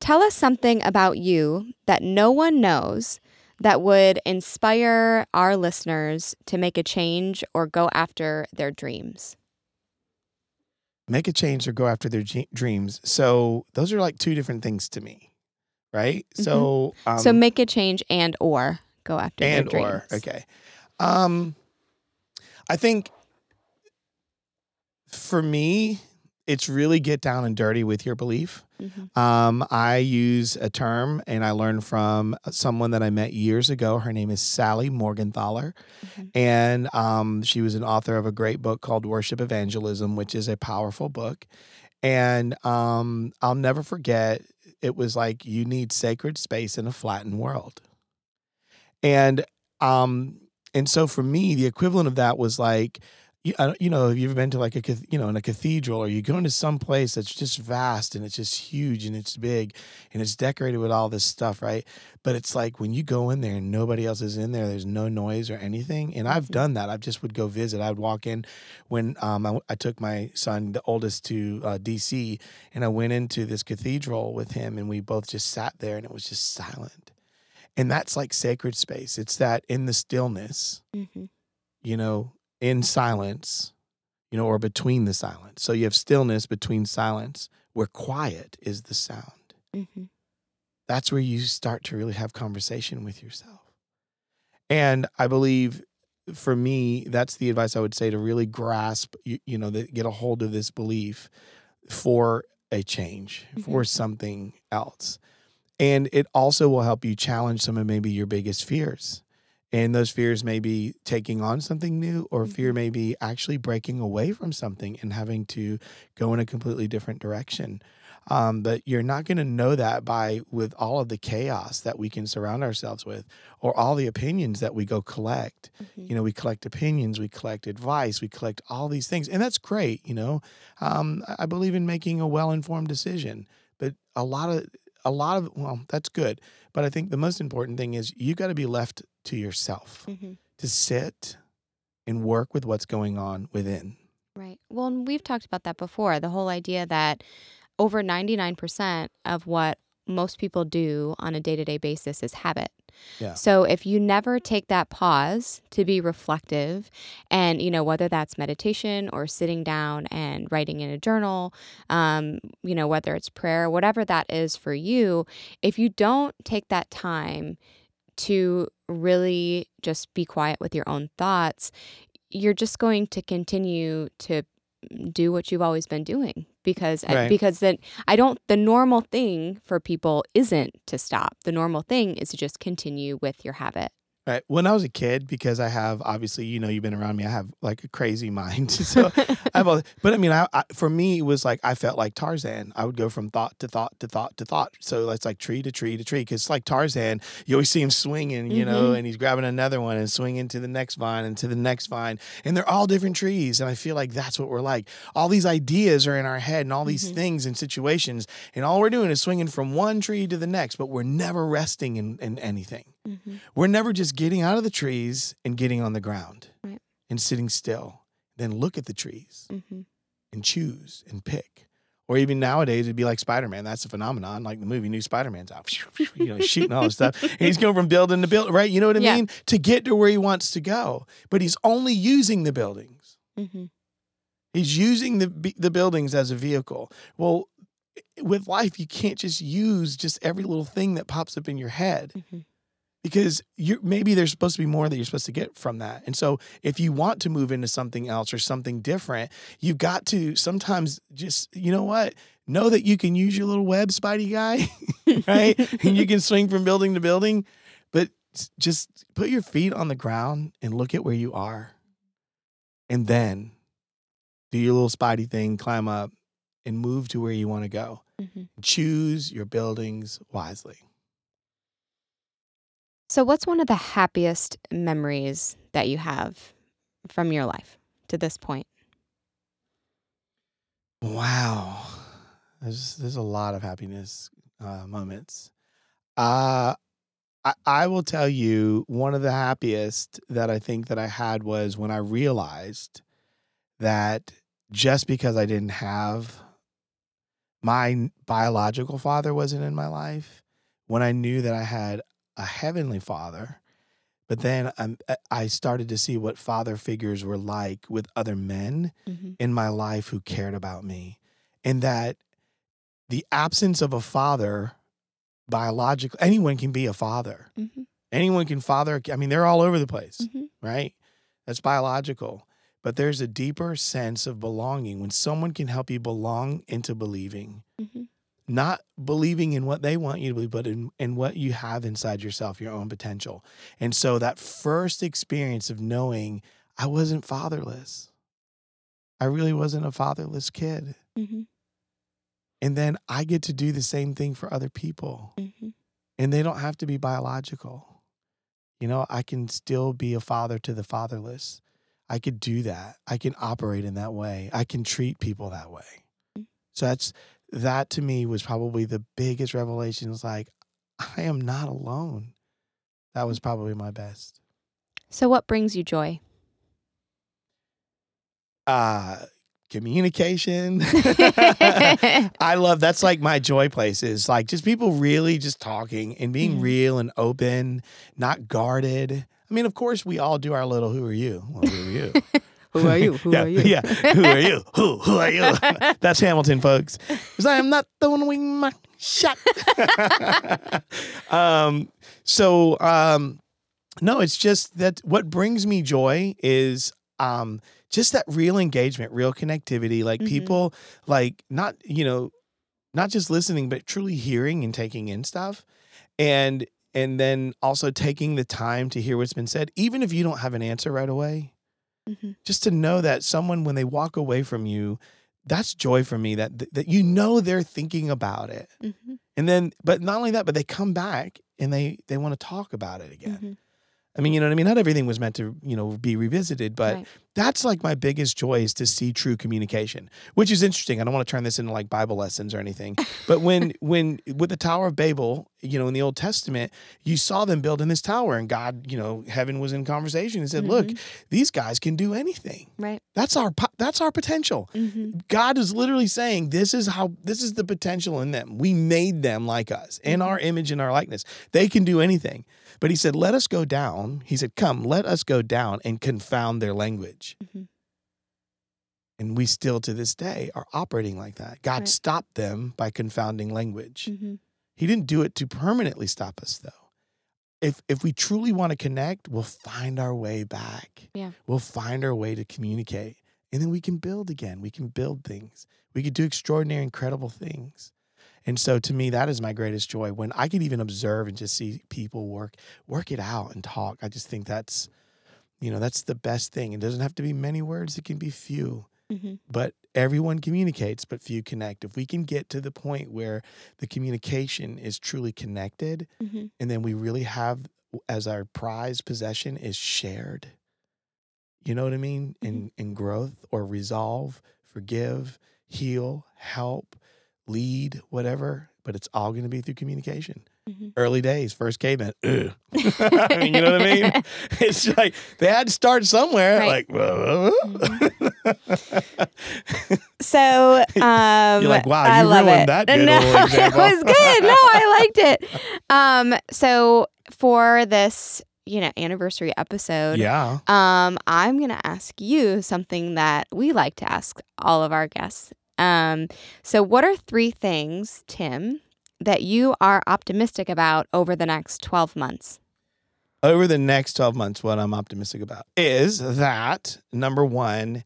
tell us something about you that no one knows that would inspire our listeners to make a change or go after their dreams. Make a change or go after their dreams. So those are like two different things to me, right? So um, so, make a change and or go after and or okay. Um, I think for me, it's really get down and dirty with your belief. Mhm. Um, I use a term and I learned from someone that I met years ago. Her name is Sally Morgenthaler. Mhm. And um, she was an author of a great book called Worship Evangelism, which is a powerful book. And um, I'll never forget, it was like, you need sacred space in a flattened world. And um, and so for me, the equivalent of that was like, you, I don't- you know, have you ever been to like a, you know, in a cathedral or you go into some place that's just vast and it's just huge and it's big and it's decorated with all this stuff, right? But it's like when you go in there and nobody else is in there, there's no noise or anything. And I've Mhm. done that. I just would go visit. I would walk in when um, I, I took my son, the oldest, to uh, DC, and I went into this cathedral with him, and we both just sat there, and it was just silent. And that's like sacred space. It's that in the stillness, mm-hmm. you know, in silence, you know, or between the silence. So you have stillness between silence, where quiet is the sound. Mhm. That's where you start to really have conversation with yourself. And I believe for me, that's the advice I would say to really grasp, you, you know, that get a hold of this belief for a change, for something else. And it also will help you challenge some of maybe your biggest fears. And those fears may be taking on something new, or fear may be actually breaking away from something and having to go in a completely different direction. Um, but you're not going to know that by with all of the chaos that we can surround ourselves with, or all the opinions that we go collect. Mhm. You know, we collect opinions, we collect advice, we collect all these things, and that's great. You know, um, I I believe in making a well-informed decision, but a lot of a lot of well, that's good. But I think the most important thing is you got to be left to yourself Mhm. to sit and work with what's going on within. Right. Well, and we've talked about that before. The whole idea that over 99% of what most people do on a day to day basis is habit. So if you never take that pause to be reflective, and you know whether that's meditation or sitting down and writing in a journal, um, you know whether it's prayer, whatever that is for you, if you don't take that time to really just be quiet with your own thoughts, you're just going to continue to do what you've always been doing because Right. because then I don't the normal thing for people isn't to stop. The normal thing is to just continue with your habit. Right. When I was a kid, because I have obviously, you know, you've been around me. I have like a crazy mind. So I have all, but I mean, I, I for me, it was like I felt like Tarzan. I would go from thought to thought to thought to thought. So it's like tree to tree to tree. Because it's like Tarzan. You always see him swinging, you know, Mhm. and he's grabbing another one and swinging to the next vine and to the next vine, and they're all different trees. And I feel like that's what we're like. All these ideas are in our head, and all these Mhm. things and situations, and all we're doing is swinging from one tree to the next, but we're never resting in, in anything. Mm-hmm. We're never just getting out of the trees and getting on the ground Right. and sitting still. Then look at the trees Mm-hmm. and choose and pick. Or even nowadays, it'd be like Spider Man. That's a phenomenon. Like the movie, new Spider Man's out, you know, shooting all this stuff. And he's going from building to building, right? You know what I Yeah. mean? To get to where he wants to go. But he's only using the buildings. Mm-hmm. He's using the the buildings as a vehicle. Well, with life, you can't just use just every little thing that pops up in your head Mm-hmm. Because you maybe there's supposed to be more that you're supposed to get from that. And so if you want to move into something else or something different, you've got to sometimes just you know what? Know that you can use your little web spidey guy, right? and you can swing from building to building, but just put your feet on the ground and look at where you are. And then do your little spidey thing, climb up and move to where you want to go. Mm-hmm. Choose your buildings wisely. So, what's one of the happiest memories that you have from your life to this point? Wow. There's there's a lot of happiness uh, moments. Uh I, I will tell you one of the happiest that I think that I had was when I realized that just because I didn't have my biological father wasn't in my life, when I knew that I had a heavenly father, but then I'm, I started to see what father figures were like with other men Mm-hmm. in my life who cared about me and that the absence of a father biological anyone can be a father Mm-hmm. anyone can father i mean they're all over the place Mm-hmm. right that's biological but there's a deeper sense of belonging when someone can help you belong into believing Mm-hmm. Not believing in what they want you to believe, but in, in what you have inside yourself, your own potential. And so that first experience of knowing I wasn't fatherless, I really wasn't a fatherless kid. Mm-hmm. And then I get to do the same thing for other people, Mm-hmm. and they don't have to be biological. You know, I can still be a father to the fatherless. I could do that. I can operate in that way. I can treat people that way. Mm. So that's that to me was probably the biggest revelation. It's like, I am not alone. That was probably my best. So, what brings you joy? Uh communication. I love that's like my joy places. like just people really just talking and being Mhm. real and open, not guarded. I mean, of course, we all do our little "Who are you?" Well, who are you? Who are you? Who yeah, are you? Yeah, who are you? Who who are you? That's Hamilton, folks. Because I am not the one wing my shot. um. So um, no, it's just that what brings me joy is um just that real engagement, real connectivity, like Mhm. people like not you know not just listening but truly hearing and taking in stuff and and then also taking the time to hear what's been said even if you don't have an answer right away Mm-hmm. just to know that someone when they walk away from you that's joy for me that that you know they're thinking about it Mm-hmm. and then but not only that but they come back and they they want to talk about it again Mm-hmm. I mean you know what i mean? Not everything was meant to you know be revisited but Right. that's like my biggest joy is to see true communication which is interesting. I don't want to turn this into like bible lessons or anything but when when with the tower of babel you know in the old testament you saw them building this tower and god you know heaven was in conversation and said look these guys can do anything. Right. that's our that's our potential. Mm-hmm. god is literally saying this is how this is the potential in them. We made them like us in our image and our likeness. They can do anything but he said let us go down he said come let us go down and confound their language Mhm. and we still to this day are operating like that god Right. stopped them by confounding language Mm-hmm. he didn't do it to permanently stop us though if if we truly want to connect, we'll find our way back. Yeah. We'll find our way to communicate. And then we can build again. We can build things. We could do extraordinary, incredible things. And so to me, that is my greatest joy when I can even observe and just see people work, work it out and talk. I just think that's, you know, that's the best thing. It doesn't have to be many words, it can be few Mhm. but everyone communicates, but few connect. If we can get to the point where the communication is truly connected, Mhm. and then we really have as our prized possession is shared, you know what I mean? In in growth or resolve, forgive, heal, help, lead, whatever. But it's all going to be through communication. Mhm. Early days, first caveman. Ugh. I mean, you know what I mean? It's like they had to start somewhere. Right. Like, whoa, So um, You're like, wow, I you love ruined it. that good no, it was good. No, I liked it. Um, so for this, you know, anniversary episode, yeah. um, I'm gonna ask you something that we like to ask all of our guests. Um, so what are three things, Tim, that you are optimistic about over the next 12 months? over the next 12 months, what I'm optimistic about is that number one,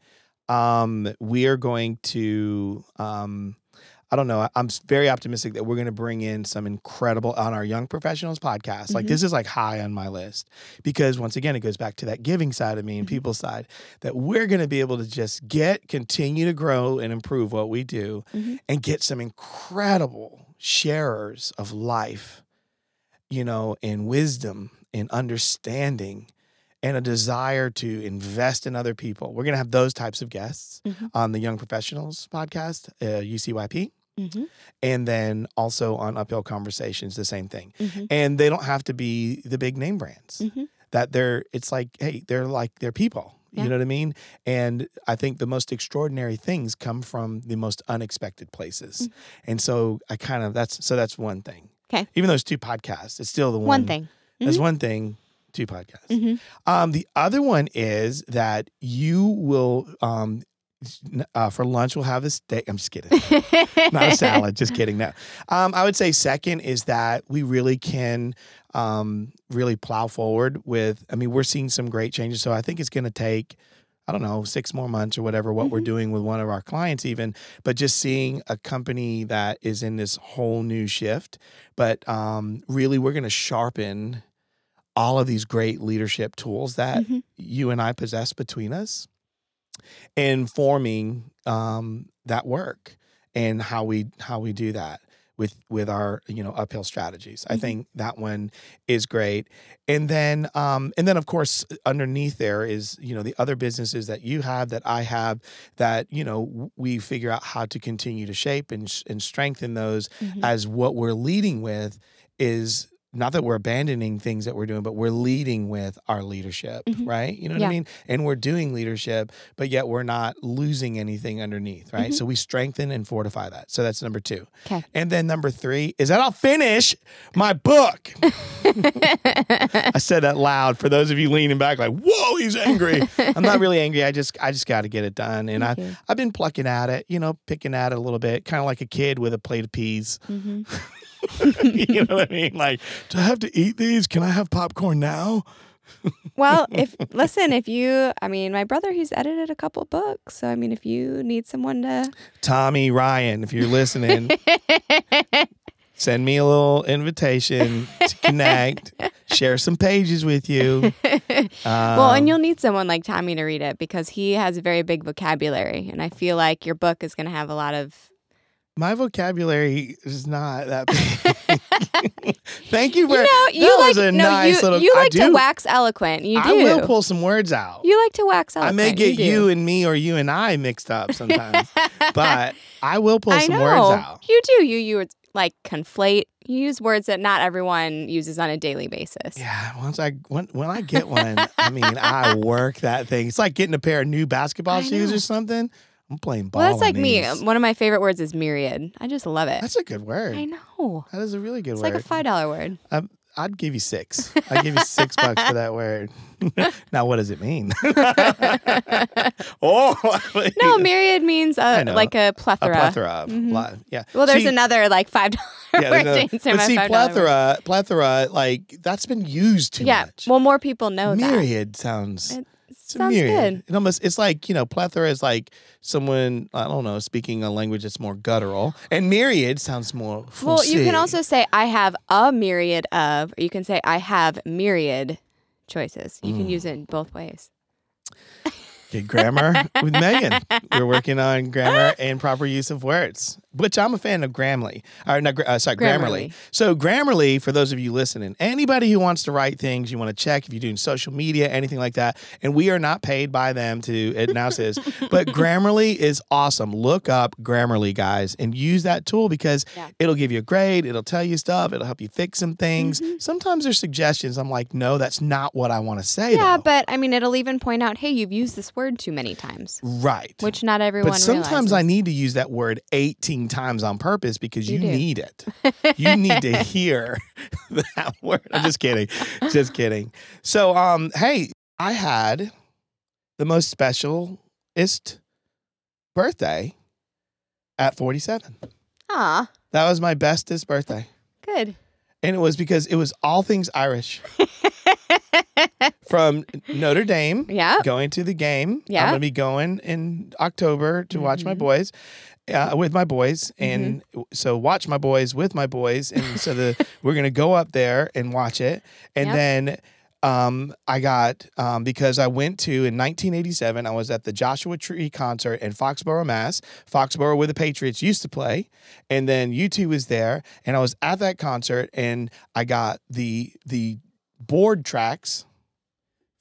um, we are going to, um, I don't know, I'm very optimistic that we're going to bring in some incredible on our Young Professionals podcast. Like, Mhm. this is like high on my list because once again, it goes back to that giving side of me and Mhm. people's side that we're going to be able to just get, continue to grow and improve what we do Mhm. and get some incredible sharers of life, you know, and wisdom and understanding and a desire to invest in other people. We're going to have those types of guests Mhm. on the Young Professionals podcast, uh, UCYP, Mm-hmm. and then also on Uphill Conversations, the same thing. Mm-hmm. And they don't have to be the big name brands. Mm-hmm. That they're, it's like, hey, they're like, they're people. Yeah. You know what I mean? And I think the most extraordinary things come from the most unexpected places. And so I kind of, that's, so that's one thing. Okay. Even though it's two podcasts, it's still the one. One thing. That's one thing, two podcasts. Mm-hmm. Um, the other one is that you will, um, uh, for lunch, we'll have a steak. I'm just kidding. Not a salad. Just kidding. No. Um, I would say second is that we really can um, really plow forward with. I mean, we're seeing some great changes. So I think it's going to take. I don't know, six more months or whatever, what we're Mhm. doing with one of our clients, even, but just seeing a company that is in this whole new shift. But um, really, we're going to sharpen all of these great leadership tools that Mhm. you and I possess between us and forming um, that work and how we how we do that with with our you know uphill strategies. I Mhm. think that one is great. And then um, and then of course underneath there is you know the other businesses that you have that I have that you know we figure out how to continue to shape and sh- and strengthen those Mhm. as what we're leading with is not that we're abandoning things that we're doing, but we're leading with our leadership, Mhm. right? You know what Yeah. I mean? And we're doing leadership, but yet we're not losing anything underneath, right? Mhm. So we strengthen and fortify that. So that's number two. Okay. And then number three is that I'll finish my book. I said that loud for those of you leaning back, like, whoa, he's angry. I'm not really angry. I just I just gotta get it done. And I Thank you. I've been plucking at it, you know, picking at it a little bit, kind of like a kid with a plate of peas. Mhm. you know what I mean? Like, do I have to eat these? Can I have popcorn now? Well, if listen, if you, I mean, my brother, he's edited a couple books. So, I mean, if you need someone to, Tommy Ryan, if you're listening, send me a little invitation to connect, share some pages with you. well, Um, and you'll need someone like Tommy to read it because he has a very big vocabulary, and I feel like your book is going to have a lot of. My vocabulary is not that big. Thank you for You know, you that like was a no, nice you, little. you I like to wax eloquent. You do. I will pull some words out. You like to wax eloquent. I may get do. you, and me or you and I mixed up sometimes, but I will pull I some know words out. you do. You you like conflate. You use words that not everyone uses on a daily basis. Yeah, once I when, when I get one, I mean, I work that thing. It's like getting a pair of new basketball shoes or something. I'm playing ball. Well, that's like me. these. One of my favorite words is myriad. I just love it. That's a good word. I know. That is a really good word. It's word. like a five dollar word. Um, I'd give you six. I'd give you six bucks for that word. now, what does it mean? oh, No, myriad means I uh, know. like a plethora. a plethora. of Mhm. Yeah. Well, there's See, another like five dollar Yeah, Wear no, jeans are but my see, $5 word. plethora, plethora, like that's been used too yeah. much. Well, more people know that. myriad sounds. It It's sounds good. It almost it's like you know plethora is like someone I don't know speaking a language that's more guttural, and myriad sounds more. Well, you can also say I have a myriad of, or you can say I have myriad choices. You Mm. can use it in both ways. Grammar with Megan. We're working on grammar and proper use of words, which I'm a fan of Grammarly. Or not, uh, sorry, Grammarly. Grammarly. So Grammarly, for those of you listening, anybody who wants to write things, you want to check if you're doing social media, anything like that, and we are not paid by them to. It now says, but Grammarly is awesome. Look up Grammarly, guys, and use that tool because Yeah. it'll give you a grade. It'll tell you stuff. It'll help you fix some things. Mm-hmm. Sometimes there's suggestions. I'm like, no, that's not what I want to say. Yeah, though. but I mean, it'll even point out, hey, you've used this word too many times, right. which not everyone. But sometimes I need to use that word 18 times on purpose because you, You need it. you need to hear that word. I'm just kidding. Just kidding. So, um, hey, I had the most specialist birthday at 47. Ah, That was my bestest birthday. good. And it was because it was all things Irish. From Notre Dame Yeah. going to the game. Yeah. I'm going to be going in October to watch my Mhm. boys. Uh, with my boys, and Mm-hmm. so watch my boys with my boys, and so the we're gonna go up there and watch it, and Yep. then um, I got um, because I went to in 1987. I was at the Joshua Tree concert in Foxborough, Mass. Foxborough, where the Patriots used to play, and then U2 was there, and I was at that concert, and I got the the board tracks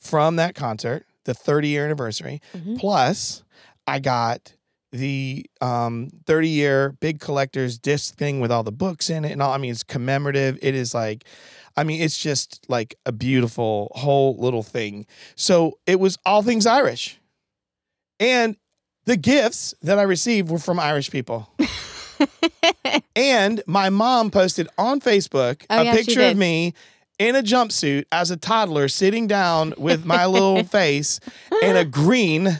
from that concert, the 30 year anniversary. Mhm. Plus, I got the um 30 year big collectors disc thing with all the books in it and all. I mean, it's commemorative. It is like, I mean, it's just like a beautiful whole little thing. So it was all things Irish. And the gifts that I received were from Irish people. and my mom posted on Facebook Oh, a yeah, picture of me in a jumpsuit as a toddler sitting down with my little face in a green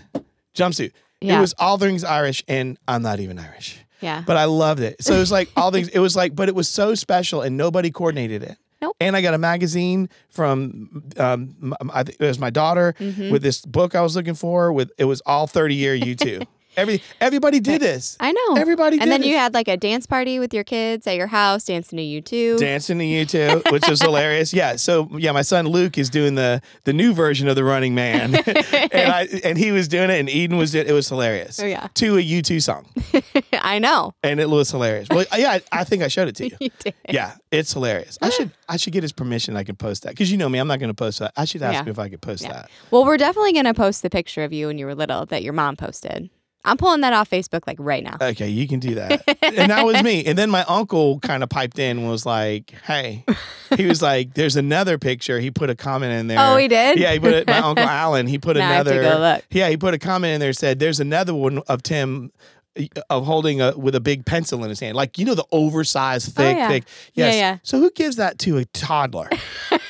jumpsuit. Yeah. It was all things Irish, and I'm not even Irish, yeah. but I loved it. So it was like all things. It was like, but it was so special, and nobody coordinated it. Nope. And I got a magazine from, um, m- I think it was my daughter Mhm. with this book I was looking for. With it was all 30 year U2. Every everybody did this. I know. Everybody did and then this. you had like a dance party with your kids at your house, dancing to U2. dancing to you too, which was hilarious. Yeah. So yeah, my son Luke is doing the the new version of the Running Man, and I and he was doing it, and Eden was doing it. It was hilarious. Oh, yeah. To a U2 song, I know. and it was hilarious. Well, yeah, I, I think I showed it to you. You did. Yeah, it's hilarious. I should I should get his permission. I can post that because you know me, I'm not going to post that. I should ask Yeah. him if I could post Yeah. that. Well, we're definitely gonna post the picture of you when you were little that your mom posted. I'm pulling that off Facebook like right now. Okay, you can do that. and that was me. And then my uncle kind of piped in and was like, "Hey," he was like, "There's another picture." He put a comment in there. Oh, he did? Yeah, he put it. My uncle Alan. He put Now I have to another. go look. Yeah, he put a comment in there. Said, "There's another one of Tim." Of holding a with a big pencil in his hand, like you know the oversized, oh, thick, Oh, yeah. thick. Yeah, yeah. So who gives that to a toddler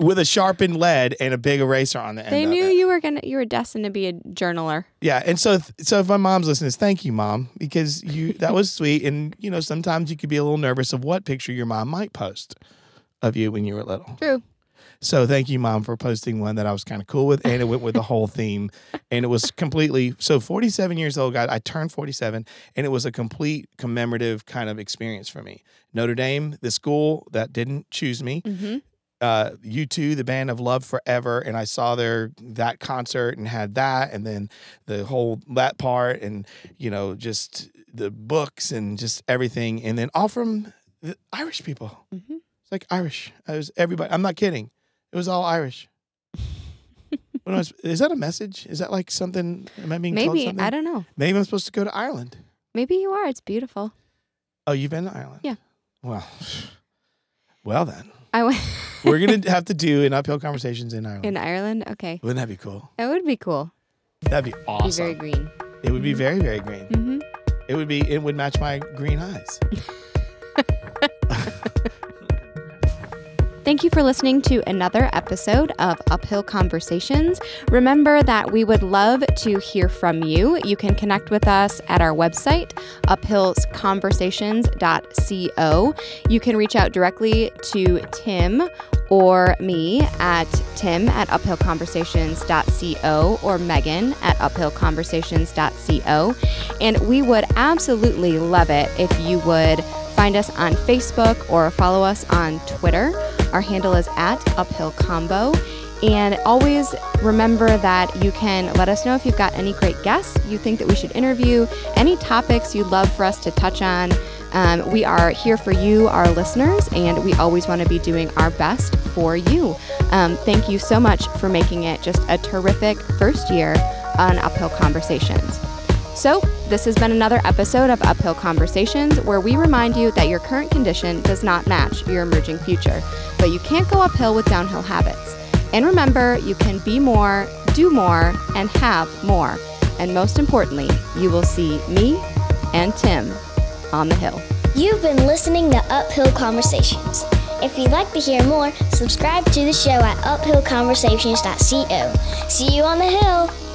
with a sharpened lead and a big eraser on the end? They knew you were gonna you were destined to be a journaler. Yeah, and so so if my mom's listening, thank you, mom, because you that was sweet. And you know, sometimes you could be a little nervous of what picture your mom might post of you when you were little. True. So thank you, mom, for posting one that I was kind of cool with, and it went with the whole theme, and it was completely so. Forty-seven years old, guys. I turned forty-seven, and it was a complete commemorative kind of experience for me. Notre Dame, the school that didn't choose me, hmm uh U2 the band of love forever and I saw their that concert and had that and then the whole that part and you know just the books and just everything and then all from the Irish people. Hmm it's like Irish. I was everybody I'm not kidding. It was all Irish. I- is that a message? Is that like something am I being told Maybe I don't know. maybe I'm supposed to go to Ireland. Maybe you are. It's beautiful. oh you've been to Ireland? Yeah. well well then I went we're gonna have to do an uphill conversations in Ireland in Ireland. Okay, wouldn't that be cool that would be cool. That'd be Be awesome. very green. it would be very, very green. hmm It would be. It would match my green eyes. Thank you for listening to another episode of Uphill Conversations. Remember that we would love to hear from you. You can connect with us at our website, uphillconversations.co. You can reach out directly to Tim or me at tim at uphillconversations.co or megan at uphillconversations.co. And we would absolutely love it if you would find us on Facebook or follow us on Twitter. Our handle is at Uphill Combo. And always remember that you can let us know if you've got any great guests you think that we should interview, any topics you'd love for us to touch on. Um, we are here for you, our listeners, and we always want to be doing our best for you. Um, thank you so much for making it just a terrific first year on Uphill Conversations. So, this has been another episode of Uphill Conversations where we remind you that your current condition does not match your emerging future, but you can't go uphill with downhill habits. And remember, you can be more, do more, and have more. And most importantly, you will see me and Tim on the hill. You've been listening to Uphill Conversations. If you'd like to hear more, subscribe to the show at uphillconversations.co. See you on the hill!